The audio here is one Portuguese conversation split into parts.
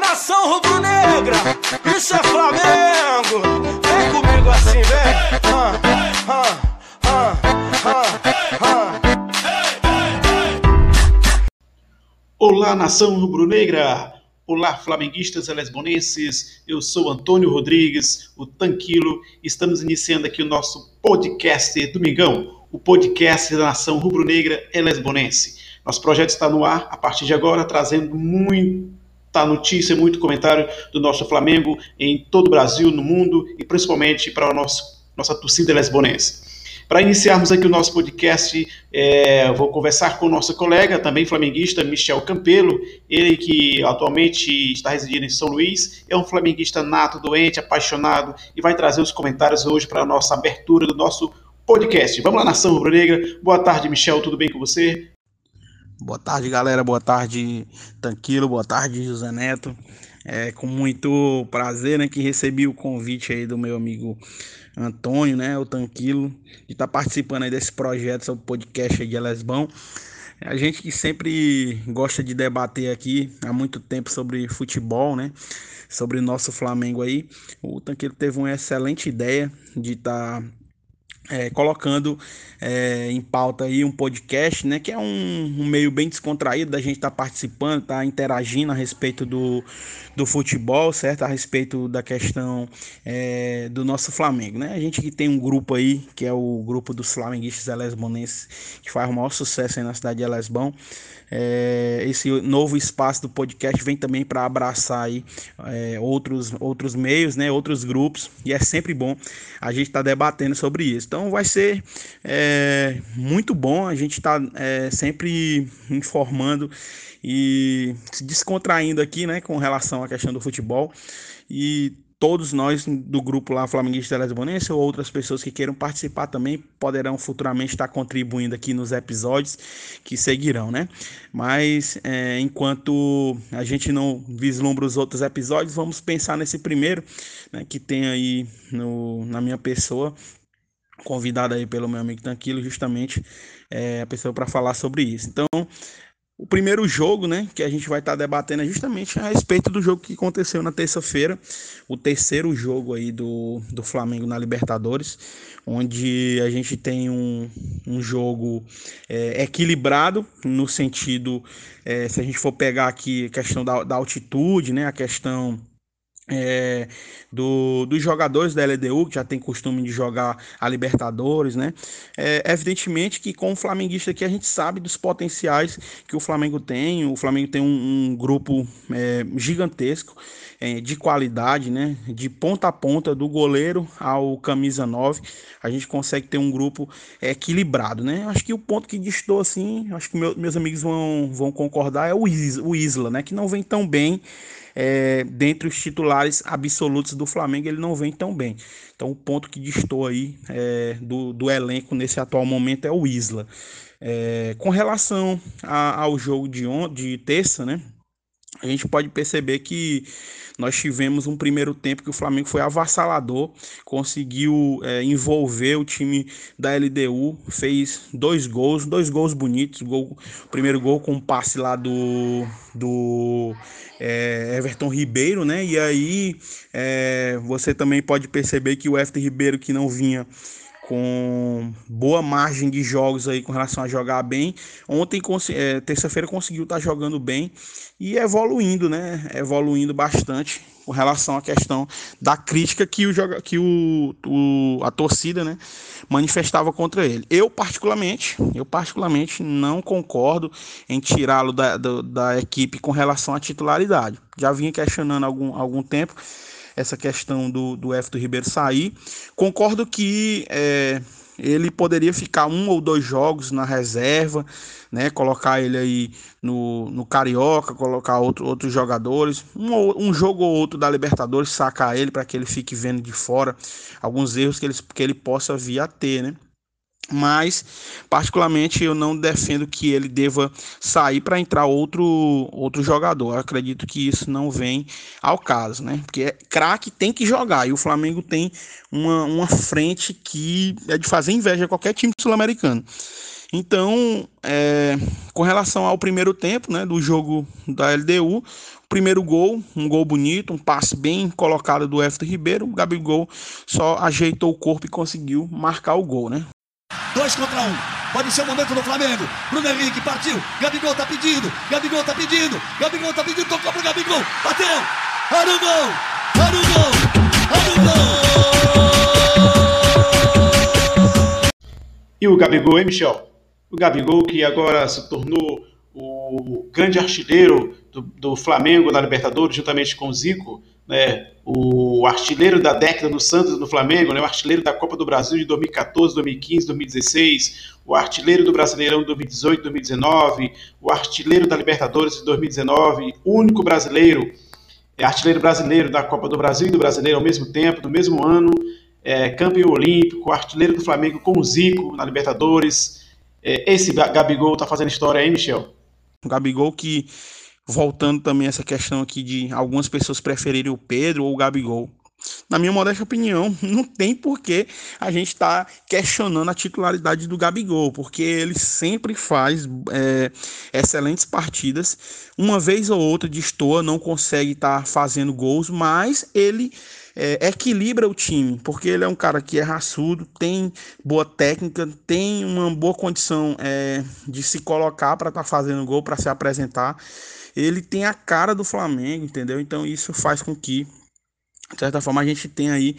Nação rubro-negra, isso é Flamengo. Vem comigo assim, vem. Ah, ah, ah, ah, ah. Olá, nação rubro-negra! Olá, flamenguistas e lesbonenses! Eu sou Antônio Rodrigues, o Tanquilo. Estamos iniciando aqui o nosso podcast Domingão, o podcast da nação rubro-negra e lesbonense. Nosso projeto está no ar a partir de agora, trazendo muita notícia, muito comentário do nosso Flamengo em todo o Brasil, no mundo e principalmente para a nossa torcida lesbonense. Para iniciarmos aqui o nosso podcast, é, vou conversar com o nosso colega, também flamenguista, Michel Campelo, ele que atualmente está residindo em São Luís, é um flamenguista nato, doente, apaixonado e vai trazer os comentários hoje para a nossa abertura do nosso podcast. Vamos lá, Nação Rubro-Negra. Boa tarde, Michel, tudo bem com você? Boa tarde, galera. Boa tarde, Tanquilo. Boa tarde, José Neto. É com muito prazer, né, que recebi o convite aí do meu amigo Antônio, né, o Tanquilo, de estar tá participando aí desse projeto sobre podcast aí de Lesbão. A gente que sempre gosta de debater aqui há muito tempo sobre futebol, né? Sobre o nosso Flamengo aí. O Tanquilo teve uma excelente ideia de estar tá é, colocando é, em pauta aí um podcast, né, que é um, um meio bem descontraído da gente estar tá participando, tá interagindo a respeito do, do futebol, certo? A respeito da questão é, do nosso Flamengo, né? A gente que tem um grupo aí, que é o grupo dos flamenguistas elesbonenses, que faz o maior sucesso aí na cidade de Elesbão. É, esse novo espaço do podcast vem também para abraçar aí é, outros, outros meios, né, outros grupos, e é sempre bom a gente estar tá debatendo sobre isso. Então vai ser é, muito bom a gente estar tá, é, sempre informando e se descontraindo aqui né, com relação à questão do futebol. E todos nós do grupo lá Flamenguista Lesbonense ou outras pessoas que queiram participar também poderão futuramente estar contribuindo aqui nos episódios que seguirão, né? Mas é, enquanto a gente não vislumbra os outros episódios, vamos pensar nesse primeiro, né, que tem aí no, na minha pessoa, convidada aí pelo meu amigo Tanquilo, justamente é, a pessoa para falar sobre isso. Então, o primeiro jogo, né, que a gente vai estar tá debatendo é justamente a respeito do jogo que aconteceu na terça-feira, o terceiro jogo aí do, do Flamengo na Libertadores, onde a gente tem um, um jogo é, equilibrado no sentido, é, se a gente for pegar aqui a questão da, da altitude, né, a questão é, do, dos jogadores da LDU, que já tem costume de jogar a Libertadores, né? É, evidentemente que com o flamenguista aqui a gente sabe dos potenciais que o Flamengo tem. O Flamengo tem um, um grupo é, gigantesco é, de qualidade, né? De ponta a ponta, do goleiro ao camisa 9, a gente consegue ter um grupo equilibrado, né? Acho que o ponto que distou assim, acho que meu, meus amigos vão, vão concordar, é o Isla, né? Que não vem tão bem é, dentre os titulares absolutos do Flamengo, ele não vem tão bem. Então, o ponto que distou aí é, do, do elenco nesse atual momento é o Isla. É, com relação a, ao jogo de, on, de terça, né? A gente pode perceber que nós tivemos um primeiro tempo que o Flamengo foi avassalador, conseguiu é, envolver o time da LDU, fez dois gols, dois gols bonitos. Gol, primeiro gol com um passe lá do, do é, Everton Ribeiro, né? E aí é, você também pode perceber que o Everton Ribeiro que não vinha com boa margem de jogos aí com relação a jogar bem. Ontem, é, terça-feira, conseguiu estar tá jogando bem e evoluindo, né? Evoluindo bastante com relação à questão da crítica que o que o, o, a torcida, né, manifestava contra ele. Eu particularmente, eu particularmente não concordo em tirá-lo da, da, da equipe com relação à titularidade. Já vinha questionando há algum algum tempo essa questão do, do Everton Ribeiro sair. Concordo que é, ele poderia ficar um ou dois jogos na reserva, né? Colocar ele aí no, no Carioca, colocar outro, outros jogadores, um, um jogo ou outro da Libertadores, sacar ele para que ele fique vendo de fora alguns erros que ele, que ele possa vir a ter, né? Mas particularmente eu não defendo que ele deva sair para entrar outro outro jogador. Eu acredito que isso não vem ao caso, né? Porque é, craque tem que jogar e o Flamengo tem uma, uma frente que é de fazer inveja a qualquer time sul-americano. Então, é, com relação ao primeiro tempo né, do jogo da LDU, primeiro gol, um gol bonito, um passe bem colocado do Everton Ribeiro, o Gabigol só ajeitou o corpo e conseguiu marcar o gol, né? Dois contra um. Pode ser o momento do Flamengo. Bruno Henrique partiu. Gabigol tá pedindo. Gabigol tá pedindo. Gabigol tá pedindo. Tocou pro Gabigol. Bateu. Olha o gol. Olha o gol. Olha o gol. E o Gabigol, hein, Michel? O Gabigol que agora se tornou o grande artilheiro do, Flamengo na Libertadores, juntamente com o Zico, né, o artilheiro da década do Santos no Flamengo, né, o artilheiro da Copa do Brasil de 2014, 2015, 2016, o artilheiro do Brasileirão de 2018, 2019, o artilheiro da Libertadores de 2019, único brasileiro, é artilheiro brasileiro da Copa do Brasil e do Brasileiro ao mesmo tempo, do mesmo ano, é, campeão olímpico, artilheiro do Flamengo com o Zico na Libertadores. É, esse Gabigol tá fazendo história aí, Michel? O Gabigol que voltando também essa questão aqui de algumas pessoas preferirem o Pedro ou o Gabigol. Na minha modesta opinião, não tem por que a gente estar tá questionando a titularidade do Gabigol, porque ele sempre faz é, excelentes partidas. Uma vez ou outra destoa, não consegue estar tá fazendo gols, mas ele é, equilibra o time, porque ele é um cara que é raçudo, tem boa técnica, tem uma boa condição é, de se colocar para estar tá fazendo gol, para se apresentar ele tem a cara do Flamengo, entendeu? Então isso faz com que, de certa forma, a gente tenha aí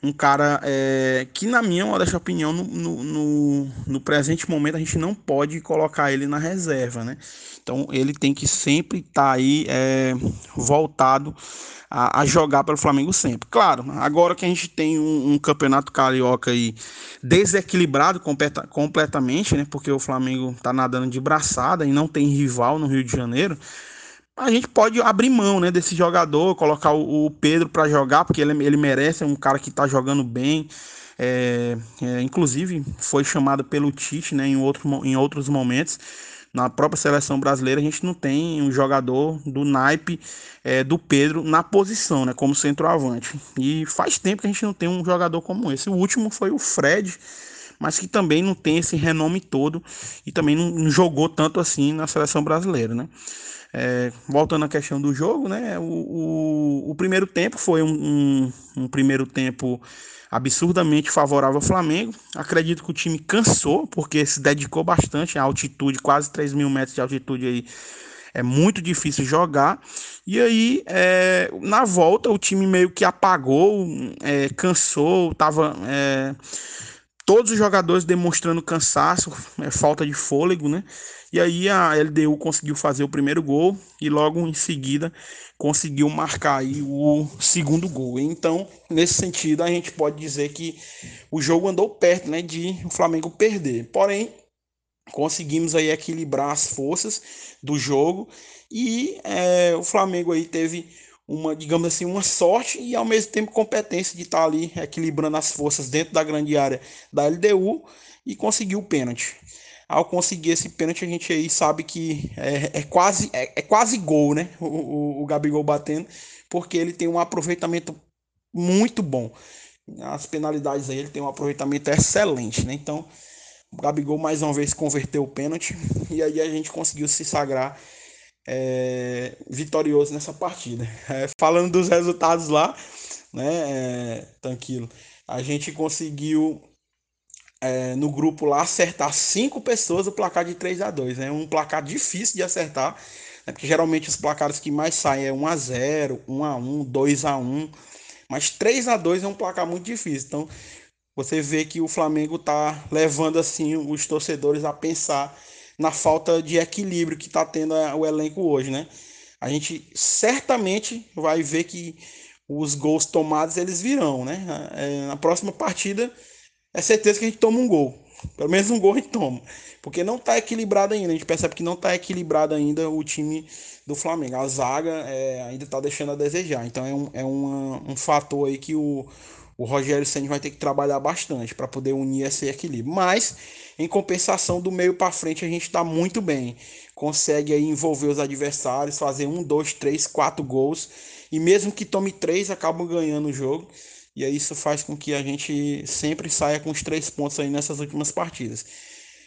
um cara é, que, na minha modesta opinião, no, no, no, presente momento, a gente não pode colocar ele na reserva, né? Então ele tem que sempre estar tá aí é, voltado a, a, jogar pelo Flamengo sempre. Claro, agora que a gente tem um, um campeonato carioca aí desequilibrado completa, completamente, né? Porque o Flamengo tá nadando de braçada e não tem rival no Rio de Janeiro a gente pode abrir mão né, desse jogador, colocar o, Pedro para jogar, porque ele, ele merece, é um cara que está jogando bem. É, é, inclusive foi chamado pelo Tite né, em, outro, em outros momentos. Na própria seleção brasileira, a gente não tem um jogador do naipe é, do Pedro na posição, né, como centroavante. E faz tempo que a gente não tem um jogador como esse. O último foi o Fred, mas que também não tem esse renome todo e também não, não jogou tanto assim na seleção brasileira. Né? É, voltando à questão do jogo, né? O, o, o primeiro tempo foi um, um, um, primeiro tempo absurdamente favorável ao Flamengo. Acredito que o time cansou, porque se dedicou bastante à altitude, quase 3 mil metros de altitude aí. É muito difícil jogar. E aí, é, na volta, o time meio que apagou, é, cansou, tava. É, todos os jogadores demonstrando cansaço, é, falta de fôlego, né? E aí a LDU conseguiu fazer o primeiro gol e logo em seguida conseguiu marcar aí o segundo gol. Então, nesse sentido, a gente pode dizer que o jogo andou perto, né, de o Flamengo perder. Porém, conseguimos aí equilibrar as forças do jogo e é, o Flamengo aí teve uma, digamos assim, uma sorte e ao mesmo tempo competência de estar ali equilibrando as forças dentro da grande área da LDU e conseguiu o pênalti ao conseguir esse pênalti, a gente aí sabe que é, é quase, é, é, quase gol, né? O, o, o Gabigol batendo, porque ele tem um aproveitamento muito bom. As penalidades aí, ele tem um aproveitamento excelente, né? Então, o Gabigol mais uma vez converteu o pênalti e aí a gente conseguiu se sagrar é, vitorioso nessa partida. É, falando dos resultados lá, né, é, tranquilo, a gente conseguiu é, no grupo lá acertar cinco pessoas o placar de 3 a 2 É né? um placar difícil de acertar, né? porque geralmente os placares que mais saem é 1 a 0 1 a 1 2 a 1 mas 3 a 2 é um placar muito difícil. Então você vê que o Flamengo está levando assim os torcedores a pensar na falta de equilíbrio que está tendo o elenco hoje, né? A gente certamente vai ver que os gols tomados eles virão, né? É, na próxima partida é certeza que a gente toma um gol. Pelo menos um gol a gente toma. Porque não está equilibrado ainda. A gente percebe que não está equilibrado ainda o time do Flamengo. A zaga é, ainda está deixando a desejar. Então é um, é uma, um fator aí que o, o Rogério Senna vai ter que trabalhar bastante para poder unir esse equilíbrio. Mas, em compensação, do meio para frente a gente está muito bem. Consegue aí envolver os adversários, fazer um, dois, três, quatro gols. E mesmo que tome três, acabam ganhando o jogo. E aí isso faz com que a gente sempre saia com os três pontos aí nessas últimas partidas.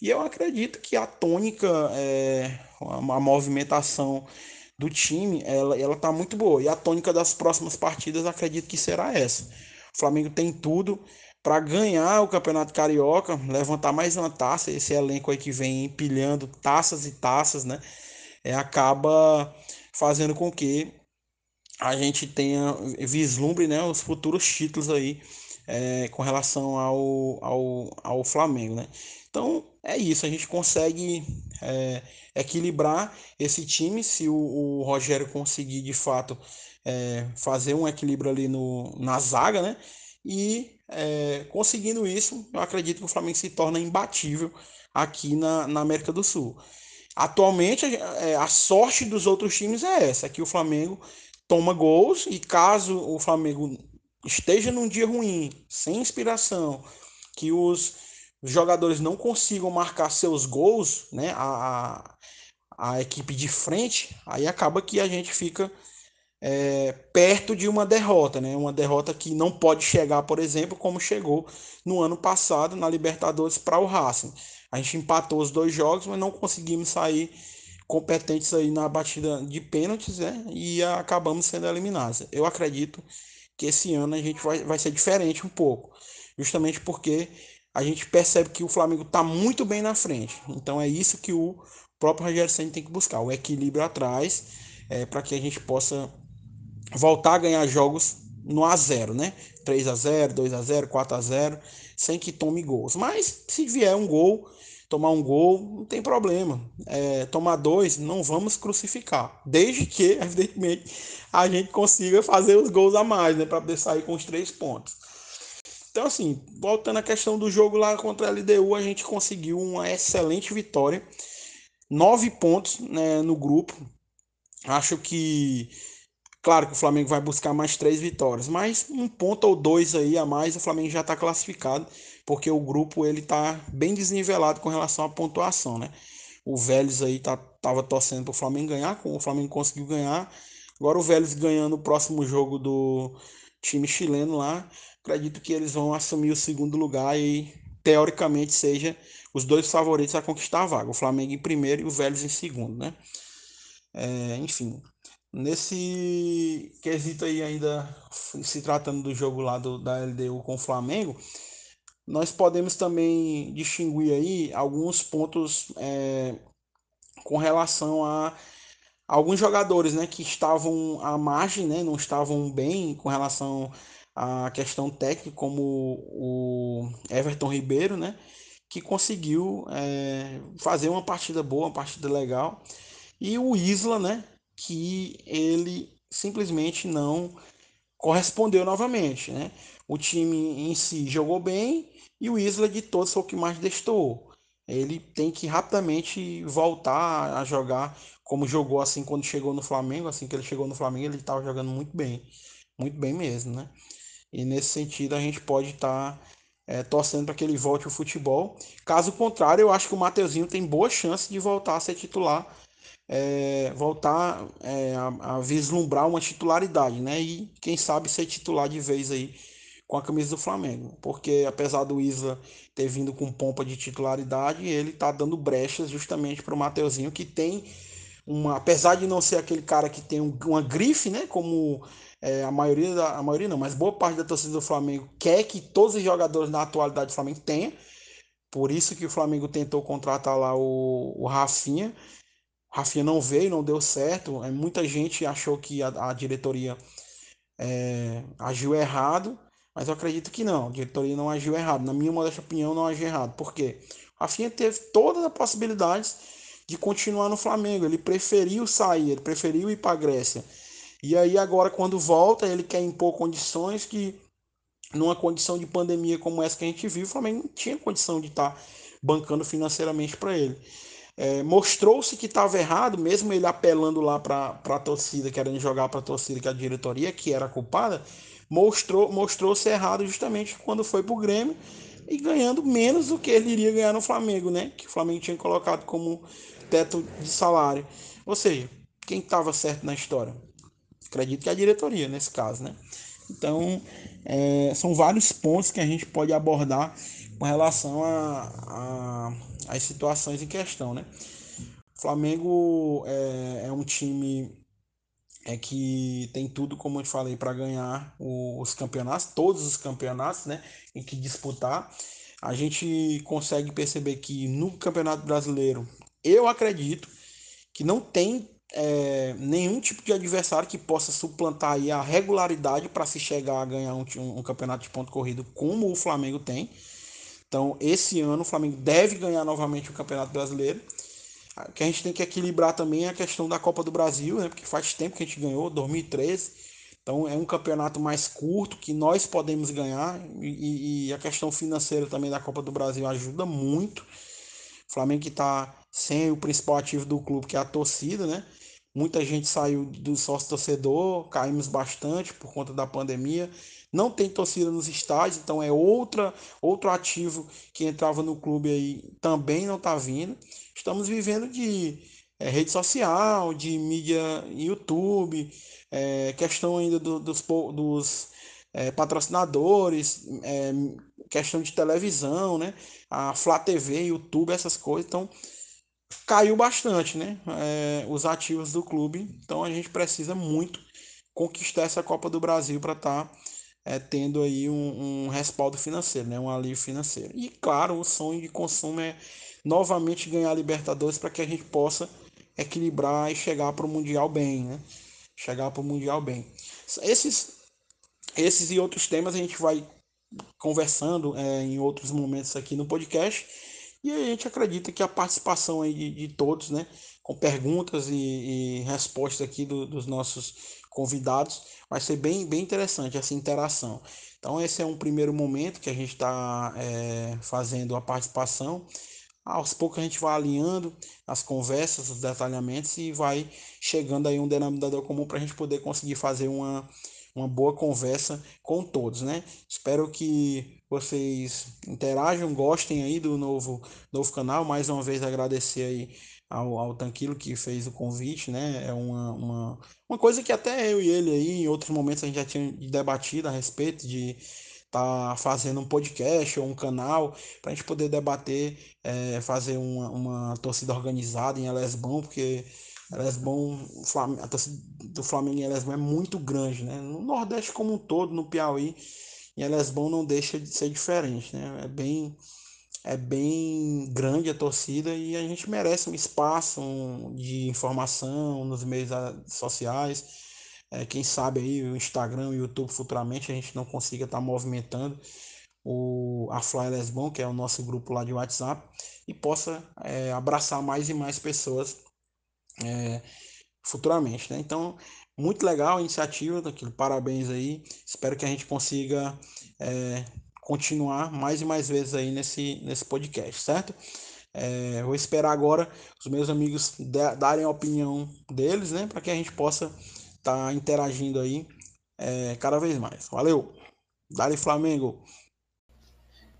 E eu acredito que a tônica, é, a movimentação do time, ela, ela tá muito boa. E a tônica das próximas partidas, acredito que será essa. O Flamengo tem tudo para ganhar o Campeonato Carioca, levantar mais uma taça. Esse elenco aí que vem empilhando taças e taças, né? É, acaba fazendo com que a gente tenha vislumbre né, os futuros títulos aí é, com relação ao, ao, ao Flamengo, né? Então é isso, a gente consegue é, equilibrar esse time se o, o, Rogério conseguir de fato é, fazer um equilíbrio ali no, na zaga, né? E é, conseguindo isso, eu acredito que o Flamengo se torna imbatível aqui na, na América do Sul. Atualmente, é, a sorte dos outros times é essa, que o Flamengo toma gols e caso o Flamengo esteja num dia ruim, sem inspiração, que os jogadores não consigam marcar seus gols, né, a, a equipe de frente, aí acaba que a gente fica é, perto de uma derrota, né? Uma derrota que não pode chegar, por exemplo, como chegou no ano passado na Libertadores para o Racing. A gente empatou os dois jogos, mas não conseguimos sair competentes aí na batida de pênaltis, né? E acabamos sendo eliminados. Eu acredito que esse ano a gente vai, vai ser diferente um pouco, justamente porque a gente percebe que o Flamengo está muito bem na frente. Então é isso que o próprio Rogério Senna tem que buscar, o equilíbrio atrás, é, para que a gente possa voltar a ganhar jogos no a 0, né? 3 a 0, 2 a 0, 4 a 0, sem que tome gols. Mas se vier um gol, tomar um gol, não tem problema. É, tomar dois, não vamos crucificar. Desde que, evidentemente, a gente consiga fazer os gols a mais, né? Para poder sair com os três pontos. Então, assim, voltando à questão do jogo lá contra a LDU, a gente conseguiu uma excelente vitória. Nove pontos né, no grupo. Acho que Claro que o Flamengo vai buscar mais três vitórias, mas um ponto ou dois aí a mais o Flamengo já está classificado, porque o grupo ele está bem desnivelado com relação à pontuação, né? O Vélez aí tá, tava torcendo para o Flamengo ganhar, o Flamengo conseguiu ganhar. Agora o Vélez ganhando o próximo jogo do time chileno lá, acredito que eles vão assumir o segundo lugar e teoricamente seja os dois favoritos a conquistar a vaga, o Flamengo em primeiro e o Vélez em segundo, né? É, enfim, Nesse quesito aí, ainda se tratando do jogo lá do, da LDU com o Flamengo, nós podemos também distinguir aí alguns pontos é, com relação a alguns jogadores né, que estavam à margem, né, não estavam bem com relação à questão técnica, como o Everton Ribeiro, né, que conseguiu é, fazer uma partida boa, uma partida legal. E o Isla, né, que ele simplesmente não correspondeu novamente. Né? O time em si jogou bem e o Isla de todos foi o que mais destoou. Ele tem que rapidamente voltar a jogar como jogou assim quando chegou no Flamengo. Assim que ele chegou no Flamengo, ele estava jogando muito bem, muito bem mesmo, né? E nesse sentido a gente pode estar tá, é, torcendo para que ele volte ao futebol. Caso contrário, eu acho que o Mateuzinho tem boa chance de voltar a ser titular é, voltar é, a, a, vislumbrar uma titularidade, né? E quem sabe ser titular de vez aí com a camisa do Flamengo. Porque apesar do Isla ter vindo com pompa de titularidade, ele tá dando brechas justamente para o Mateuzinho, que tem uma. Apesar de não ser aquele cara que tem um, uma grife, né? Como é, a maioria da. A maioria não, mas boa parte da torcida do Flamengo quer que todos os jogadores na atualidade do Flamengo tenham. Por isso que o Flamengo tentou contratar lá o, o Rafinha Rafinha não veio, não deu certo. É, muita gente achou que a, a diretoria é, agiu errado, mas eu acredito que não. A diretoria não agiu errado. Na minha modesta opinião, não agiu errado. Por quê? Rafinha teve todas as possibilidades de continuar no Flamengo. Ele preferiu sair, ele preferiu ir para a Grécia. E aí agora quando volta, ele quer impor condições que numa condição de pandemia como essa que a gente vive, o Flamengo não tinha condição de estar tá bancando financeiramente para ele. É, Mostrou-se que estava errado, mesmo ele apelando lá para a torcida, querendo jogar para a torcida, que a diretoria, que era culpada, mostrou mostrou-se errado justamente quando foi para o Grêmio e ganhando menos do que ele iria ganhar no Flamengo, né? Que o Flamengo tinha colocado como teto de salário. Ou seja, quem estava certo na história? Acredito que a diretoria, nesse caso, né? Então, é, são vários pontos que a gente pode abordar com relação a, a situações em questão, né? O Flamengo é, é um time é que tem tudo, como eu te falei, para ganhar os campeonatos, todos os campeonatos, né? Em que disputar. A gente consegue perceber que no Campeonato Brasileiro, eu acredito que não tem é, nenhum tipo de adversário que possa suplantar a regularidade para se chegar a ganhar um, um, um, campeonato de ponto corrido como o Flamengo tem. Então, esse ano o Flamengo deve ganhar novamente o Campeonato Brasileiro. Que a gente tem que equilibrar também é a questão da Copa do Brasil, né? Porque faz tempo que a gente ganhou, 2013. Então é um campeonato mais curto que nós podemos ganhar. E, e a questão financeira também da Copa do Brasil ajuda muito. O Flamengo que está sem o principal ativo do clube, que é a torcida, né? Muita gente saiu do sócio torcedor, caímos bastante por conta da pandemia. Não tem torcida nos estádios, então é outra outro ativo que entrava no clube aí também não está vindo. Estamos vivendo de é, rede social, de mídia YouTube, é, questão ainda do, dos, dos é, patrocinadores, questão de televisão, né? A Flá TV, YouTube, essas coisas. Então, caiu bastante, né? Os ativos do clube. Então, a gente precisa muito conquistar essa Copa do Brasil para estar tá, é, tendo aí um, um, respaldo financeiro, né? Um alívio financeiro. E, claro, o sonho de consumo é novamente ganhar a Libertadores para que a gente possa equilibrar e chegar para o Mundial bem, né? Chegar para o Mundial bem. Esses esses e outros temas a gente vai conversando é, em outros momentos aqui no podcast. E a gente acredita que a participação aí de, de todos, né, com perguntas e, e respostas aqui do, dos nossos convidados, vai ser bem, bem interessante essa interação. Então, esse é um primeiro momento que a gente está é, fazendo a participação. Aos poucos a gente vai alinhando as conversas, os detalhamentos e vai chegando aí um denominador comum para a gente poder conseguir fazer uma, uma boa conversa com todos, né? Espero que vocês interajam, gostem aí do novo, novo canal. Mais uma vez agradecer aí ao, ao Tanquilo que fez o convite, né? É uma, uma, uma coisa que até eu e ele aí, em outros momentos, a gente já tinha debatido a respeito de tá fazendo um podcast ou um canal para a gente poder debater, é, fazer uma, uma torcida organizada em Elesbão, porque Lesbon, a torcida do Flamengo em Lesbon é muito grande, né? No Nordeste como um todo, no Piauí, e Lesbon não deixa de ser diferente, né? É bem, é bem grande a torcida e a gente merece um espaço de informação nos meios sociais. É, quem sabe aí o Instagram, o YouTube futuramente a gente não consiga estar tá movimentando o, a Fly Lesbon, que é o nosso grupo lá de WhatsApp, e possa é, abraçar mais e mais pessoas é, futuramente. Né? Então, muito legal a iniciativa, daquilo, parabéns aí. Espero que a gente consiga é, continuar mais e mais vezes aí nesse, nesse podcast, certo? É, vou esperar agora os meus amigos darem a opinião deles, né? Para que a gente possa estar tá interagindo aí é, cada vez mais. Valeu! Dale Flamengo!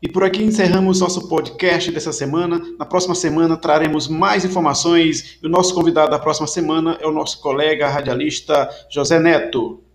E por aqui encerramos nosso podcast dessa semana. Na próxima semana traremos mais informações. E o nosso convidado da próxima semana é o nosso colega radialista José Neto.